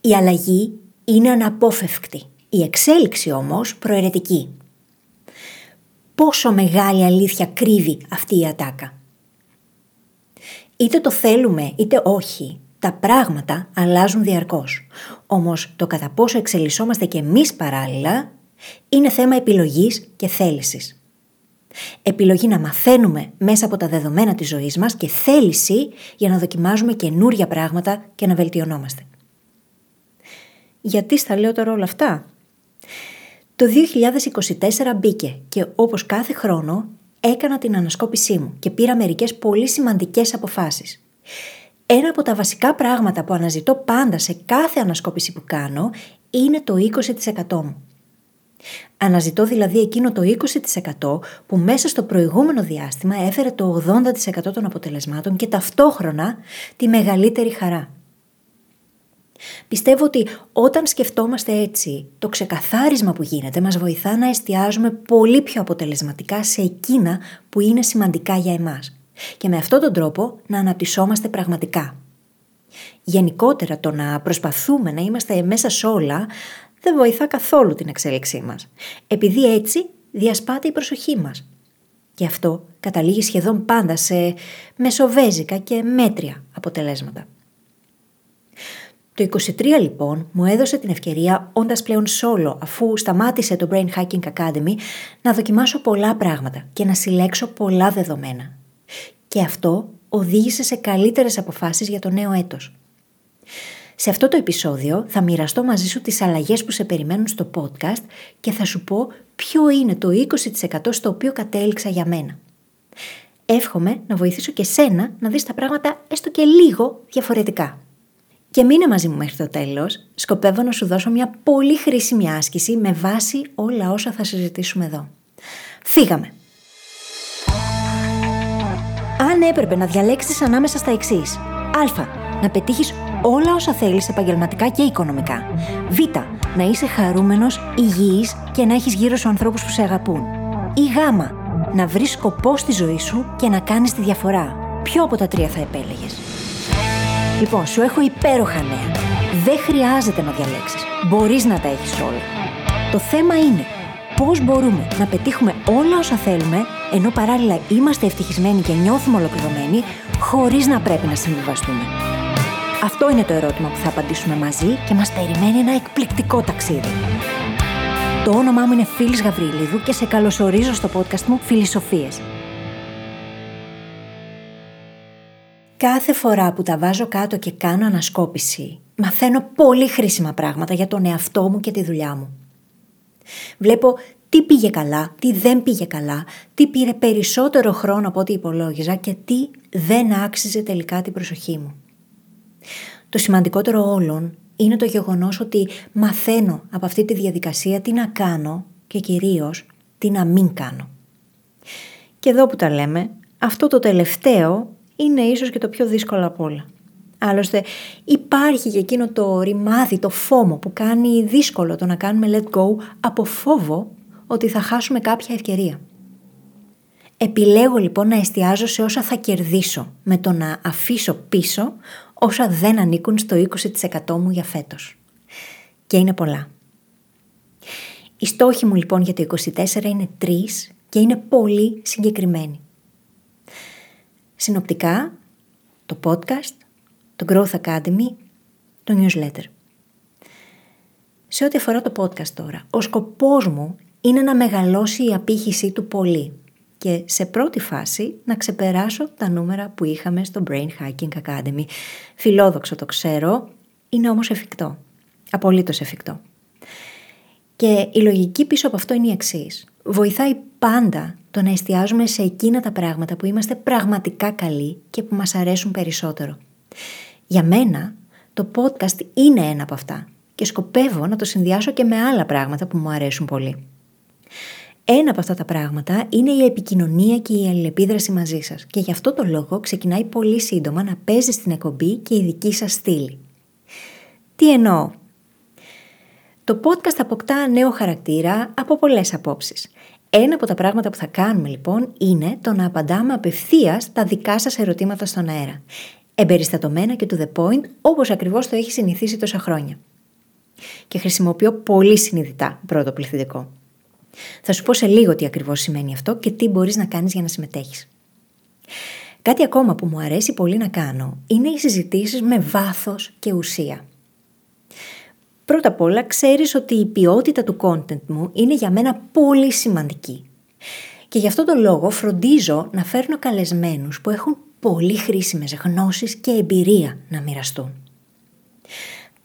Η αλλαγή είναι αναπόφευκτη, η εξέλιξη όμως προαιρετική. Πόσο μεγάλη αλήθεια κρύβει αυτή η ατάκα. Είτε το θέλουμε είτε όχι, τα πράγματα αλλάζουν διαρκώς. Όμως το κατά πόσο εξελισσόμαστε και εμείς παράλληλα είναι θέμα επιλογής και θέλησης. Επιλογή να μαθαίνουμε μέσα από τα δεδομένα της ζωής μας και θέληση για να δοκιμάζουμε καινούρια πράγματα και να βελτιωνόμαστε. Γιατί στα λέω τώρα όλα αυτά; Το 2024 μπήκε και όπως κάθε χρόνο έκανα την ανασκόπησή μου και πήρα μερικές πολύ σημαντικές αποφάσεις. Ένα από τα βασικά πράγματα που αναζητώ πάντα σε κάθε ανασκόπηση που κάνω είναι το 20% μου. Αναζητώ δηλαδή εκείνο το 20% που μέσα στο προηγούμενο διάστημα έφερε το 80% των αποτελεσμάτων και ταυτόχρονα τη μεγαλύτερη χαρά. Πιστεύω ότι όταν σκεφτόμαστε έτσι, το ξεκαθάρισμα που γίνεται μας βοηθά να εστιάζουμε πολύ πιο αποτελεσματικά σε εκείνα που είναι σημαντικά για εμάς και με αυτόν τον τρόπο να αναπτυσσόμαστε πραγματικά. Γενικότερα το να προσπαθούμε να είμαστε μέσα σε όλα δεν βοηθά καθόλου την εξέλιξή μας, επειδή έτσι διασπάται η προσοχή μας. Και αυτό καταλήγει σχεδόν πάντα σε μεσοβέζικα και μέτρια αποτελέσματα. Το 23 λοιπόν μου έδωσε την ευκαιρία, όντας πλέον solo, αφού σταμάτησε το Brain Hacking Academy, να δοκιμάσω πολλά πράγματα και να συλλέξω πολλά δεδομένα. Και αυτό οδήγησε σε καλύτερες αποφάσεις για το νέο έτος. Σε αυτό το επεισόδιο θα μοιραστώ μαζί σου τις αλλαγές που σε περιμένουν στο podcast και θα σου πω ποιο είναι το 20% στο οποίο κατέληξα για μένα. Εύχομαι να βοηθήσω και σένα να δεις τα πράγματα έστω και λίγο διαφορετικά. Και μείνε μαζί μου μέχρι το τέλος, σκοπεύω να σου δώσω μια πολύ χρήσιμη άσκηση με βάση όλα όσα θα συζητήσουμε εδώ. Φύγαμε! Αν έπρεπε να διαλέξεις ανάμεσα στα εξής. Α. Να πετύχεις όλα όσα θέλεις επαγγελματικά και οικονομικά. Β. Να είσαι χαρούμενος, υγιής και να έχεις γύρω σου ανθρώπους που σε αγαπούν. Ή Γ. Να βρεις σκοπό στη ζωή σου και να κάνεις τη διαφορά. Ποιο από τα τρία θα επέλεγες; Λοιπόν, σου έχω υπέροχα νέα. Δεν χρειάζεται να διαλέξεις. Μπορείς να τα έχεις όλα. Το θέμα είναι πώς μπορούμε να πετύχουμε όλα όσα θέλουμε, ενώ παράλληλα είμαστε ευτυχισμένοι και νιώθουμε ολοκληρωμένοι, χωρίς να πρέπει να συμβιβαστούμε. Αυτό είναι το ερώτημα που θα απαντήσουμε μαζί και μας περιμένει ένα εκπληκτικό ταξίδι. Το όνομά μου είναι Φίλης Γαβρίλιδου και σε καλωσορίζω στο podcast μου Φιλισοφίες. Κάθε φορά που τα βάζω κάτω και κάνω ανασκόπηση, μαθαίνω πολύ χρήσιμα πράγματα για τον εαυτό μου και τη δουλειά μου. Βλέπω τι πήγε καλά, τι δεν πήγε καλά, τι πήρε περισσότερο χρόνο από ό,τι υπολόγιζα και τι δεν άξιζε τελικά την προσοχή μου. Το σημαντικότερο όλων είναι το γεγονός ότι μαθαίνω από αυτή τη διαδικασία τι να κάνω και κυρίως τι να μην κάνω. Και εδώ που τα λέμε, αυτό το τελευταίο είναι ίσως και το πιο δύσκολο από όλα. Άλλωστε υπάρχει και εκείνο το ρημάδι, το φόμο που κάνει δύσκολο το να κάνουμε let go από φόβο ότι θα χάσουμε κάποια ευκαιρία. Επιλέγω λοιπόν να εστιάζω σε όσα θα κερδίσω με το να αφήσω πίσω όσα δεν ανήκουν στο 20% μου για φέτος. Και είναι πολλά. Οι στόχοι μου λοιπόν για το 24 είναι τρεις και είναι πολύ συγκεκριμένοι. Συνοπτικά, το podcast, το Growth Academy, το newsletter. Σε ό,τι αφορά το podcast τώρα, ο σκοπός μου είναι να μεγαλώσει η απήχησή του πολύ και σε πρώτη φάση να ξεπεράσω τα νούμερα που είχαμε στο Brain Hacking Academy. Φιλόδοξο το ξέρω, είναι όμως εφικτό. Απολύτως εφικτό. Και η λογική πίσω από αυτό είναι η εξής. Βοηθάει πάντα το να εστιάζουμε σε εκείνα τα πράγματα που είμαστε πραγματικά καλοί και που μας αρέσουν περισσότερο. Για μένα, το podcast είναι ένα από αυτά και σκοπεύω να το συνδυάσω και με άλλα πράγματα που μου αρέσουν πολύ. Ένα από αυτά τα πράγματα είναι η επικοινωνία και η αλληλεπίδραση μαζί σας και γι' αυτό το λόγο ξεκινάει πολύ σύντομα να παίζει στην εκπομπή και η δική σας στήλη. Τι εννοώ; Το podcast αποκτά νέο χαρακτήρα από πολλές απόψεις. Ένα από τα πράγματα που θα κάνουμε λοιπόν είναι το να απαντάμε απευθείας τα δικά σας ερωτήματα στον αέρα. Εμπεριστατωμένα και to the point, όπως ακριβώς το έχει συνηθίσει τόσα χρόνια. Και χρησιμοποιώ πολύ συνειδητά πρώτο πληθυντικό. Θα σου πω σε λίγο τι ακριβώς σημαίνει αυτό και τι μπορείς να κάνεις για να συμμετέχεις. Κάτι ακόμα που μου αρέσει πολύ να κάνω είναι οι συζητήσεις με βάθος και ουσία. Πρώτα απ' όλα ξέρεις ότι η ποιότητα του content μου είναι για μένα πολύ σημαντική. Και γι' αυτό το λόγο φροντίζω να φέρνω καλεσμένους που έχουν πολύ χρήσιμες γνώσεις και εμπειρία να μοιραστούν.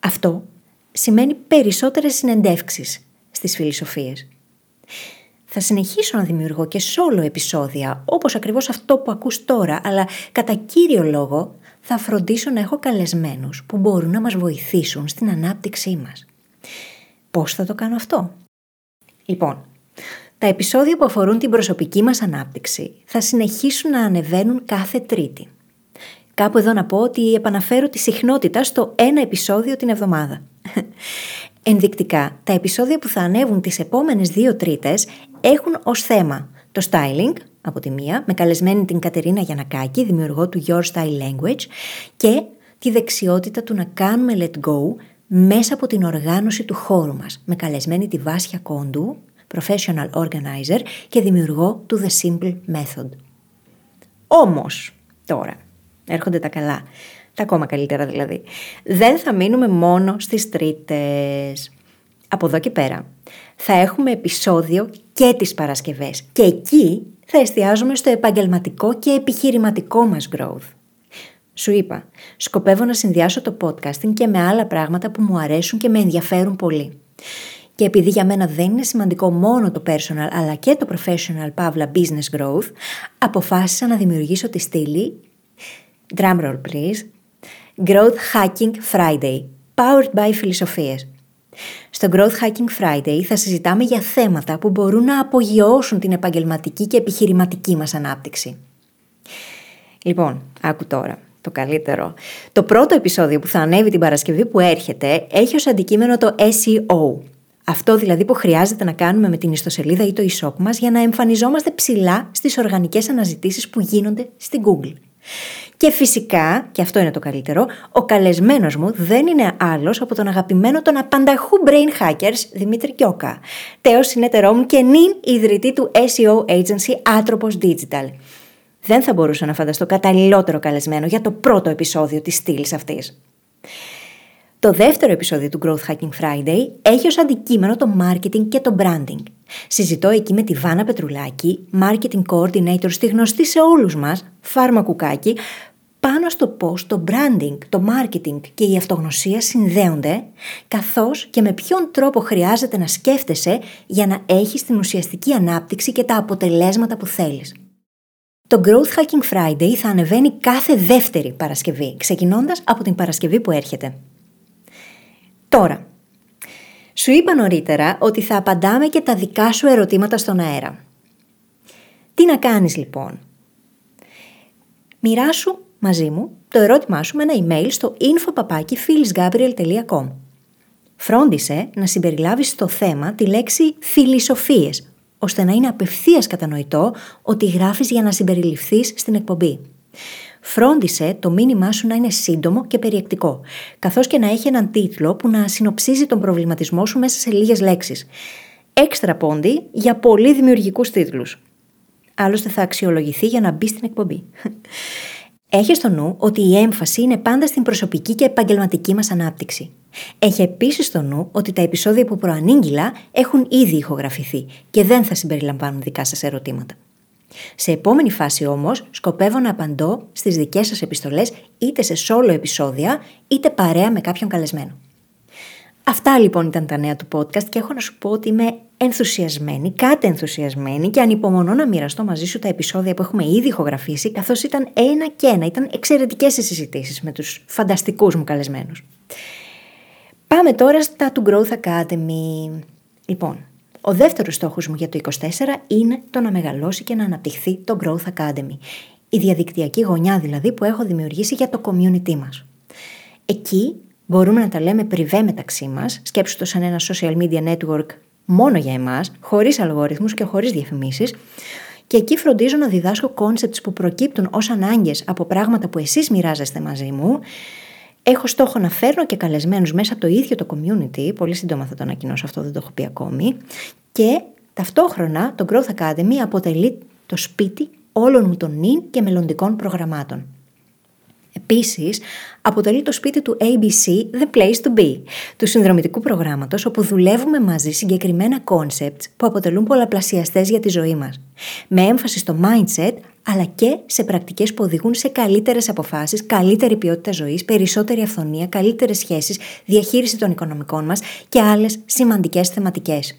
Αυτό σημαίνει περισσότερες συνεντεύξεις στις φιλοσοφίες. Θα συνεχίσω να δημιουργώ και solo επεισόδια, όπως ακριβώς αυτό που ακούς τώρα, αλλά κατά κύριο λόγο θα φροντίσω να έχω καλεσμένους που μπορούν να μας βοηθήσουν στην ανάπτυξή μας. Πώς θα το κάνω αυτό; Λοιπόν, τα επεισόδια που αφορούν την προσωπική μας ανάπτυξη θα συνεχίσουν να ανεβαίνουν κάθε τρίτη. Κάπου εδώ να πω ότι επαναφέρω τη συχνότητα στο ένα επεισόδιο την εβδομάδα. Ενδεικτικά, τα επεισόδια που θα ανέβουν τις επόμενες δύο τρίτες έχουν ως θέμα το styling, από τη μία, με καλεσμένη την Κατερίνα Γιανακάκη, δημιουργό του Your Style Language, και τη δεξιότητα του να κάνουμε let go μέσα από την οργάνωση του χώρου μας, με καλεσμένη τη Βάσια Κόντου, professional organizer και δημιουργό του The Simple Method. Όμως, τώρα, έρχονται τα καλά, τα ακόμα καλύτερα δηλαδή, δεν θα μείνουμε μόνο στις τρίτες. Από εδώ και πέρα θα έχουμε επεισόδιο και τις Παρασκευές και εκεί θα εστιάζουμε στο επαγγελματικό και επιχειρηματικό μας growth. Σου είπα, σκοπεύω να συνδυάσω το podcasting και με άλλα πράγματα που μου αρέσουν και με ενδιαφέρουν πολύ. Και επειδή για μένα δεν είναι σημαντικό μόνο το personal αλλά και το professional παύλα business growth, αποφάσισα να δημιουργήσω τη στήλη drumroll please Growth Hacking Friday powered by φιλοσοφίες. Στο Growth Hacking Friday θα συζητάμε για θέματα που μπορούν να απογειώσουν την επαγγελματική και επιχειρηματική μας ανάπτυξη. Λοιπόν, άκου τώρα το καλύτερο. Το πρώτο επεισόδιο που θα ανέβει την Παρασκευή που έρχεται έχει ως αντικείμενο το SEO. Αυτό δηλαδή που χρειάζεται να κάνουμε με την ιστοσελίδα ή το e-shop μας για να εμφανιζόμαστε ψηλά στις οργανικές αναζητήσεις που γίνονται στην Google. Και φυσικά, και αυτό είναι το καλύτερο, ο καλεσμένος μου δεν είναι άλλος από τον αγαπημένο των απανταχού brain hackers Δημήτρη Κιώκα, τέος συνεταιρό μου και νυν ιδρυτή του SEO agency Άτροπος Digital. Δεν θα μπορούσα να φανταστώ καταλληλότερο καλεσμένο για το πρώτο επεισόδιο της στήλης αυτής. Το δεύτερο επεισόδιο του Growth Hacking Friday έχει ως αντικείμενο το marketing και το branding. Συζητώ εκεί με τη Βάνα Πετρουλάκη, marketing coordinator στη γνωστή σε όλους μας, φάρμα κουκάκι, πάνω στο πώς το branding, το marketing και η αυτογνωσία συνδέονται, καθώς και με ποιον τρόπο χρειάζεται να σκέφτεσαι για να έχεις την ουσιαστική ανάπτυξη και τα αποτελέσματα που θέλεις. Το Growth Hacking Friday θα ανεβαίνει κάθε δεύτερη Παρασκευή, ξεκινώντας από την Παρασκευή που έρχεται. Τώρα, σου είπα νωρίτερα ότι θα απαντάμε και τα δικά σου ερωτήματα στον αέρα. Τι να κάνεις λοιπόν; Μοιράσου μαζί μου το ερώτημά σου με ένα email στο info.phyllisgabriel.com Φρόντισε να συμπεριλάβεις στο θέμα τη λέξη «θηλυσοφίες», ώστε να είναι απευθείας κατανοητό ότι γράφεις για να συμπεριληφθείς στην εκπομπή. Φρόντισε το μήνυμά σου να είναι σύντομο και περιεκτικό, καθώς και να έχει έναν τίτλο που να συνοψίζει τον προβληματισμό σου μέσα σε λίγες λέξεις. Έξτρα πόντι για πολύ δημιουργικούς τίτλους. Άλλωστε θα αξιολογηθεί για να μπει στην εκπομπή. Έχεις στο νου ότι η έμφαση είναι πάντα στην προσωπική και επαγγελματική μας ανάπτυξη. Έχει επίσης στο νου ότι τα επεισόδια που προανήγγυλα έχουν ήδη ηχογραφηθεί και δεν θα συμπεριλαμβάνουν δικά σας ερωτήματα. Σε επόμενη φάση όμως, σκοπεύω να απαντώ στις δικές σας επιστολές είτε σε solo επεισόδια, είτε παρέα με κάποιον καλεσμένο. Αυτά λοιπόν ήταν τα νέα του podcast και έχω να σου πω ότι είμαι ενθουσιασμένη, κάτι ενθουσιασμένη και ανυπομονώ να μοιραστώ μαζί σου τα επεισόδια που έχουμε ήδη ηχογραφήσει, καθώς ήταν ένα και ένα, ήταν εξαιρετικές οι συζητήσεις με τους φανταστικούς μου καλεσμένους. Πάμε τώρα στα του Growth Academy. Λοιπόν, ο δεύτερος στόχος μου για το 24 είναι το να μεγαλώσει και να αναπτυχθεί το Growth Academy. Η διαδικτυακή γωνιά δηλαδή που έχω δημιουργήσει για το community μας. Εκεί μπορούμε να τα λέμε πριβέ μεταξύ μας, σκέψου το σαν ένα social media network μόνο για εμάς, χωρίς αλγόριθμους και χωρίς διαφημίσεις, Και εκεί φροντίζω να διδάσκω concepts που προκύπτουν ως ανάγκες από πράγματα που εσείς μοιράζεστε μαζί μου. Έχω στόχο να φέρνω και καλεσμένους μέσα από το ίδιο το community, πολύ σύντομα θα το ανακοινώσω αυτό, δεν το έχω πει ακόμη. Και ταυτόχρονα το Growth Academy αποτελεί το σπίτι όλων μου των νυν και μελλοντικών προγραμμάτων. Επίσης, αποτελεί το σπίτι του ABC The Place to Be, του συνδρομητικού προγράμματος όπου δουλεύουμε μαζί συγκεκριμένα concepts που αποτελούν πολλαπλασιαστές για τη ζωή μας. Με έμφαση στο mindset, αλλά και σε πρακτικές που οδηγούν σε καλύτερες αποφάσεις, καλύτερη ποιότητα ζωής, περισσότερη αυθονία, καλύτερες σχέσεις, διαχείριση των οικονομικών μας και άλλες σημαντικές θεματικές.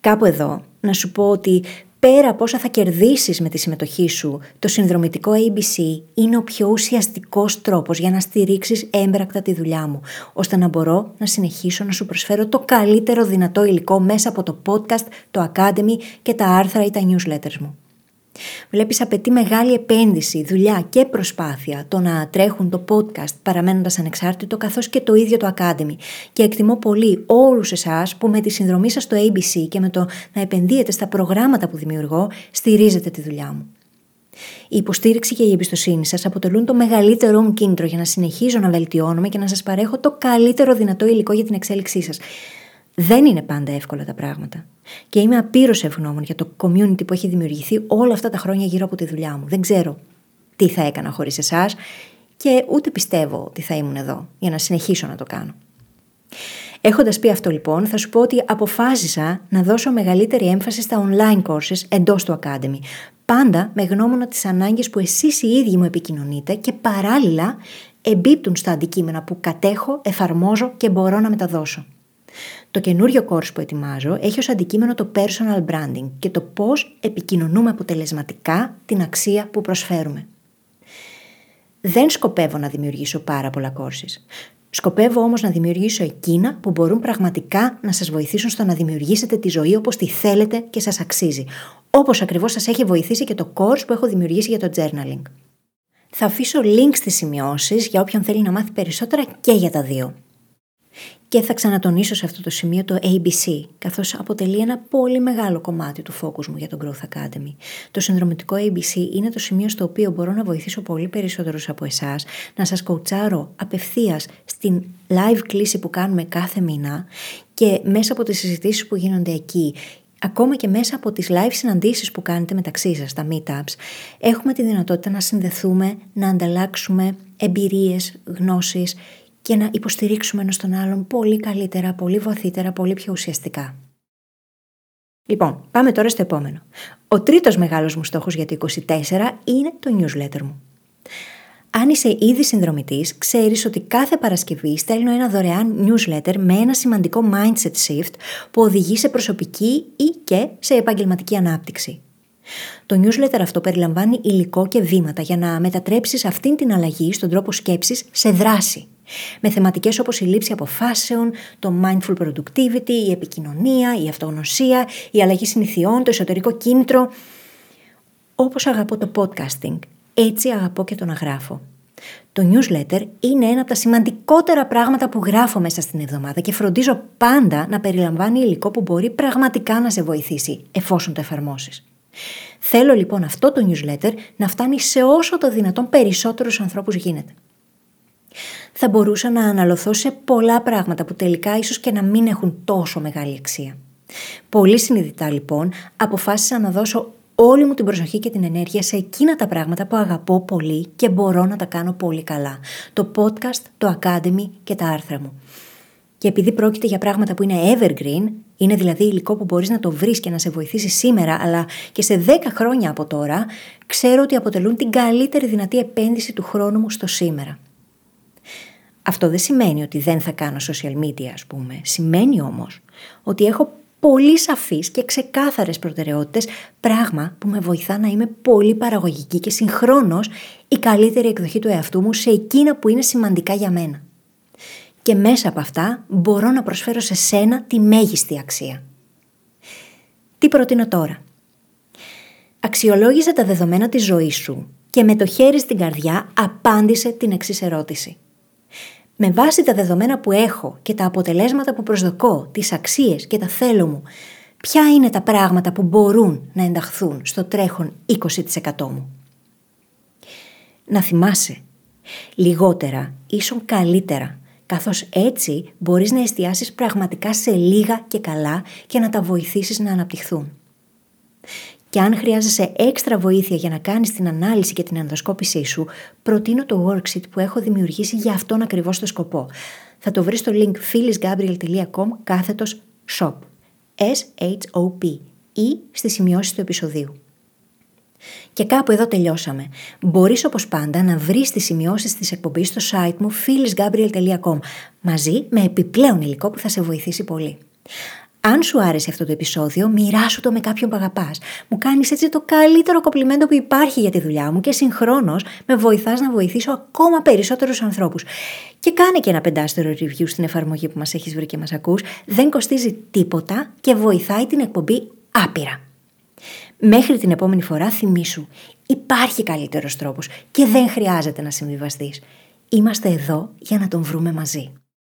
Κάπου εδώ να σου πω ότι πέρα από όσα θα κερδίσεις με τη συμμετοχή σου, το συνδρομητικό ABC είναι ο πιο ουσιαστικός τρόπος για να στηρίξεις έμπρακτα τη δουλειά μου, ώστε να μπορώ να συνεχίσω να σου προσφέρω το καλύτερο δυνατό υλικό μέσα από το podcast, το Academy και τα άρθρα ή τα newsletters μου. Βλέπεις, απαιτεί μεγάλη επένδυση, δουλειά και προσπάθεια το να τρέχουν το podcast παραμένοντας ανεξάρτητο, καθώς και το ίδιο το Academy. Και εκτιμώ πολύ όλους εσάς που με τη συνδρομή σας στο ABC και με το να επενδύετε στα προγράμματα που δημιουργώ, στηρίζετε τη δουλειά μου. Η υποστήριξη και η εμπιστοσύνη σας αποτελούν το μεγαλύτερό μου κίνητρο για να συνεχίζω να βελτιώνομαι και να σας παρέχω το καλύτερο δυνατό υλικό για την εξέλιξή σας. Δεν είναι πάντα εύκολα τα πράγματα. Και είμαι απείρως ευγνώμων για το community που έχει δημιουργηθεί όλα αυτά τα χρόνια γύρω από τη δουλειά μου. Δεν ξέρω τι θα έκανα χωρίς εσάς και ούτε πιστεύω ότι θα ήμουν εδώ για να συνεχίσω να το κάνω. Έχοντας πει αυτό λοιπόν, θα σου πω ότι αποφάσισα να δώσω μεγαλύτερη έμφαση στα online courses εντός του Academy. Πάντα με γνώμονα τις ανάγκες που εσείς οι ίδιοι μου επικοινωνείτε και παράλληλα εμπίπτουν στα αντικείμενα που κατέχω, εφαρμόζω και μπορώ να μεταδώσω. Το καινούριο course που ετοιμάζω έχει ως αντικείμενο το personal branding και το πώς επικοινωνούμε αποτελεσματικά την αξία που προσφέρουμε. Δεν σκοπεύω να δημιουργήσω πάρα πολλά courses. Σκοπεύω όμως να δημιουργήσω εκείνα που μπορούν πραγματικά να σας βοηθήσουν στο να δημιουργήσετε τη ζωή όπως τη θέλετε και σας αξίζει. Όπως ακριβώς σας έχει βοηθήσει και το course που έχω δημιουργήσει για το journaling. Θα αφήσω link στις σημειώσεις για όποιον θέλει να μάθει περισσότερα και για τα δύο. Και θα ξανατονίσω σε αυτό το σημείο το ABC, καθώς αποτελεί ένα πολύ μεγάλο κομμάτι του focus μου για τον Growth Academy. Το συνδρομητικό ABC είναι το σημείο στο οποίο μπορώ να βοηθήσω πολύ περισσότερους από εσάς, να σας κοουτσάρω απευθείας στην live κλίση που κάνουμε κάθε μήνα και μέσα από τις συζητήσεις που γίνονται εκεί ακόμα και μέσα από τις live συναντήσεις που κάνετε μεταξύ σας, τα meetups, έχουμε τη δυνατότητα να συνδεθούμε, να ανταλλάξουμε εμπειρίες, γνώσεις και να υποστηρίξουμε ένας τον άλλον πολύ καλύτερα, πολύ βαθύτερα, πολύ πιο ουσιαστικά. Λοιπόν, πάμε τώρα στο επόμενο. Ο τρίτος μεγάλος μου στόχος για το 24 είναι το newsletter μου. Αν είσαι ήδη συνδρομητής, ξέρεις ότι κάθε Παρασκευή στέλνω ένα δωρεάν newsletter με ένα σημαντικό mindset shift που οδηγεί σε προσωπική ή και σε επαγγελματική ανάπτυξη. Το newsletter αυτό περιλαμβάνει υλικό και βήματα για να μετατρέψεις αυτήν την αλλαγή στον τρόπο σκέψης σε δράση με θεματικές όπως η λήψη αποφάσεων, το mindful productivity, η επικοινωνία, η αυτογνωσία, η αλλαγή συνηθιών, το εσωτερικό κίνητρο. Όπως αγαπώ το podcasting, έτσι αγαπώ και το να γράφω. Το newsletter είναι ένα από τα σημαντικότερα πράγματα που γράφω μέσα στην εβδομάδα και φροντίζω πάντα να περιλαμβάνει υλικό που μπορεί πραγματικά να σε βοηθήσει εφόσον το εφαρμόσεις. Θέλω λοιπόν αυτό το newsletter να φτάνει σε όσο το δυνατόν περισσότερους ανθρώπους γίνεται θα μπορούσα να αναλωθώ σε πολλά πράγματα που τελικά ίσως και να μην έχουν τόσο μεγάλη αξία. Πολύ συνειδητά λοιπόν αποφάσισα να δώσω όλη μου την προσοχή και την ενέργεια σε εκείνα τα πράγματα που αγαπώ πολύ και μπορώ να τα κάνω πολύ καλά. Το podcast, το academy και τα άρθρα μου. Και επειδή πρόκειται για πράγματα που είναι evergreen, είναι δηλαδή υλικό που μπορείς να το βρεις και να σε βοηθήσει σήμερα, αλλά και σε 10 χρόνια από τώρα, ξέρω ότι αποτελούν την καλύτερη δυνατή επένδυση του χρόνου μου στο σήμερα. Αυτό δεν σημαίνει ότι δεν θα κάνω social media, ας πούμε. Σημαίνει όμως ότι έχω πολύ σαφείς και ξεκάθαρες προτεραιότητες, πράγμα που με βοηθά να είμαι πολύ παραγωγική και συγχρόνως η καλύτερη εκδοχή του εαυτού μου σε εκείνα που είναι σημαντικά για μένα. Και μέσα από αυτά μπορώ να προσφέρω σε σένα τη μέγιστη αξία. Τι προτείνω τώρα; Αξιολόγησε τα δεδομένα της ζωής σου και με το χέρι στην καρδιά απάντησε την εξής ερώτηση με βάση τα δεδομένα που έχω και τα αποτελέσματα που προσδοκώ, τις αξίες και τα θέλω μου, ποια είναι τα πράγματα που μπορούν να ενταχθούν στο τρέχον 20% μου; Να θυμάσαι, λιγότερα ίσον καλύτερα, καθώς έτσι μπορείς να εστιάσεις πραγματικά σε λίγα και καλά και να τα βοηθήσεις να αναπτυχθούν. Και αν χρειάζεσαι έξτρα βοήθεια για να κάνεις την ανάλυση και την ενδοσκόπησή σου, προτείνω το worksheet που έχω δημιουργήσει για αυτόν ακριβώς το σκοπό. Θα το βρεις στο link phyllisgabriel.com κάθετος shop. S-H-O-P ή στις σημειώσεις του επεισοδίου. Και κάπου εδώ τελειώσαμε. Μπορείς όπως πάντα να βρεις τις σημειώσεις της εκπομπής στο site μου phyllisgabriel.com μαζί με επιπλέον υλικό που θα σε βοηθήσει πολύ. Αν σου άρεσε αυτό το επεισόδιο, μοιράσου το με κάποιον που αγαπάς. Μου κάνεις έτσι το καλύτερο κοπλιμέντο που υπάρχει για τη δουλειά μου και συγχρόνως με βοηθάς να βοηθήσω ακόμα περισσότερους ανθρώπους. Και κάνε και ένα πεντάστερο review στην εφαρμογή που μας έχεις βρει και μας ακούς. Δεν κοστίζει τίποτα και βοηθάει την εκπομπή άπειρα. Μέχρι την επόμενη φορά θυμήσου, υπάρχει καλύτερος τρόπος και δεν χρειάζεται να συμβιβαστείς. Είμαστε εδώ για να τον βρούμε μαζί.